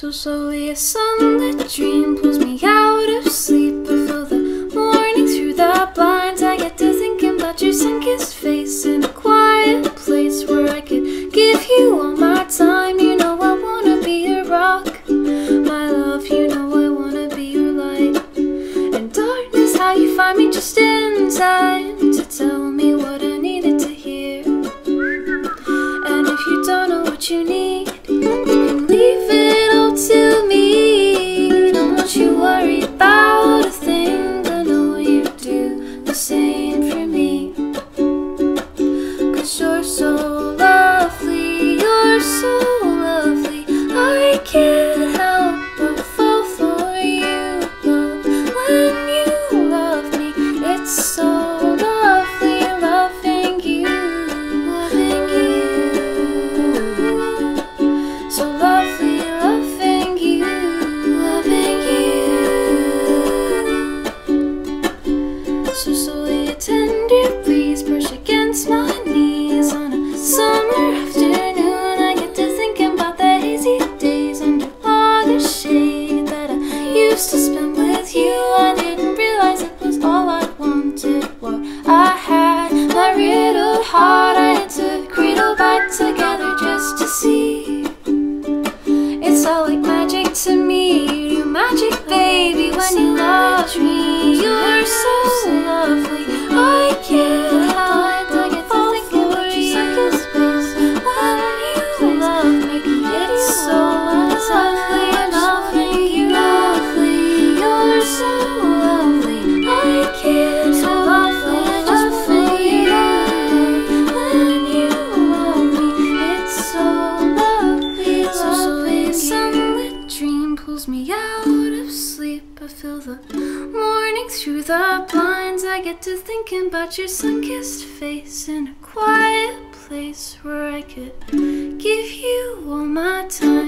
So slowly a sunlit dream pulls me out of sleep. I feel the morning through the blinds. I get to thinking about your sun-kissed face in a quiet place where I could give you all my time. You know I wanna be your rock, my love. You know I wanna be your light. And darkness, how you find me just in time to tell me what I together just to see. It's all feel the morning through the blinds. I get to thinking about your sun-kissed face in a quiet place where I could give you all my time.